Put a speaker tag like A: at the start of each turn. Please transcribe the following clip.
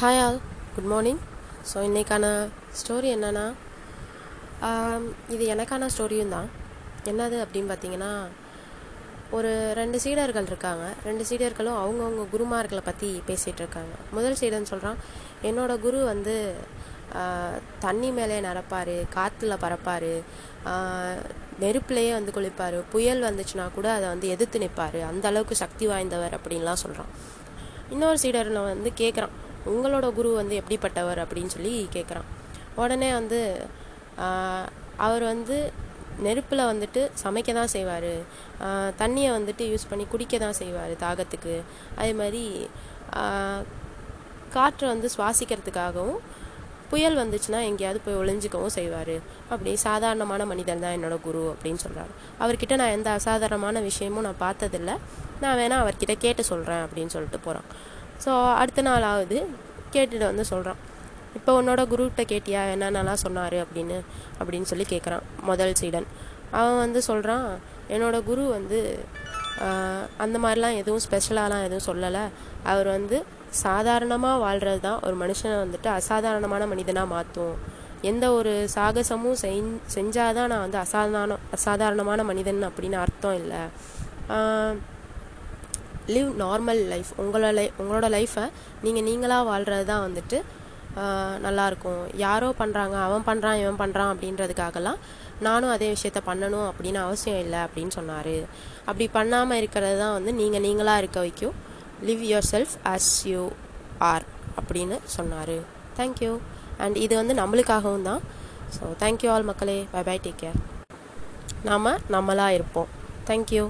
A: Hi all good morning so இன்றைக்கான story என்னென்னா இது எனக்கான ஸ்டோரியும் தான். என்னது அப்படின்னு பார்த்தீங்கன்னா ஒரு ரெண்டு சீடர்கள் இருக்காங்க. ரெண்டு சீடர்களும் அவங்கவுங்க குருமார்களை பற்றி பேசிகிட்டு இருக்காங்க. முதல் சீடன் சொல்கிறான் என்னோட குரு வந்து தண்ணி மேலே நடப்பார் காற்றுல பறப்பார் நெருப்புலேயே வந்து குளிப்பார். புயல் வந்துச்சுன்னா கூட அதை வந்து எதிர்த்து நிற்பார் அந்த அளவுக்கு சக்தி வாய்ந்தவர் அப்படின்லாம் சொல்கிறான் இன்னொரு சீடரில் வந்து கேட்குறான் உங்களோட குரு வந்து எப்படிப்பட்டவர் அப்படின்னு சொல்லி கேட்குறான் உடனே வந்து அவர் வந்து நெருப்பில் வந்துட்டு சமைக்க தான் செய்வார் தண்ணியை வந்துட்டு யூஸ் பண்ணி குடிக்க தான் செய்வார் தாகத்துக்கு. அதே மாதிரி காற்றை வந்து சுவாசிக்கிறதுக்காகவும் புயல் வந்துச்சுன்னா எங்கேயாவது போய் ஒளிஞ்சிக்கவும் செய்வார். அப்படி சாதாரணமான மனிதன் தான் என்னோட குரு அப்படின்னு சொல்கிறாரு அவர்கிட்ட நான் எந்த அசாதாரணமான விஷயமும் நான் பார்த்ததில்ல. நான் வேணால் அவர்கிட்ட கேட்டு சொல்கிறேன் அப்படின்னு சொல்லிட்டு போகிறான் ஸோ அடுத்த நாள் ஆகுது கேட்டுட்டு வந்து சொல்கிறான் இப்போ உன்னோட குருக்கிட்ட கேட்டியா? என்னென்னலாம் சொன்னார்? அப்படின்னு அப்படின்னு சொல்லி கேட்குறான் முதல் சீடன். அவன் வந்து சொல்கிறான் என்னோடய குரு வந்து அந்த மாதிரிலாம் எதுவும் ஸ்பெஷலாலாம் எதுவும் சொல்லலை. அவர் வந்து சாதாரணமாக வாழ்கிறது தான். ஒரு மனுஷனை வந்துட்டு அசாதாரணமான மனிதனாக மாற்றும் எந்த ஒரு சாகசமும் செய் செஞ்சாதான் நான் வந்து அசாதாரண அசாதாரணமான மனிதன் அப்படின்னு அர்த்தம் இல்லை. லிவ் நார்மல் லைஃப் உங்களோட லை உங்களோட லைஃப்பை நீங்கள் நீங்களாக வாழ்கிறது தான் வந்துட்டு நல்லாயிருக்கும் யாரோ பண்ணுறாங்க அவன் பண்ணுறான் இவன் பண்ணுறான் அப்படின்றதுக்காகலாம் நானும் அதே விஷயத்த பண்ணணும் அப்படின்னு அவசியம் இல்லை அப்படின்னு சொன்னார். அப்படி பண்ணாமல் இருக்கிறது தான் வந்து நீங்கள் நீங்களாக இருக்க வைக்கும். Live your self as you are அப்படின்னு சொன்னார். தேங்க்யூ அண்ட் இது வந்து நம்மளுக்காகவும் தான். ஸோ தேங்க்யூ ஆல் மக்களே. பை பை டேக் கேர் நாம் நம்மளாக இருப்போம். தேங்க்யூ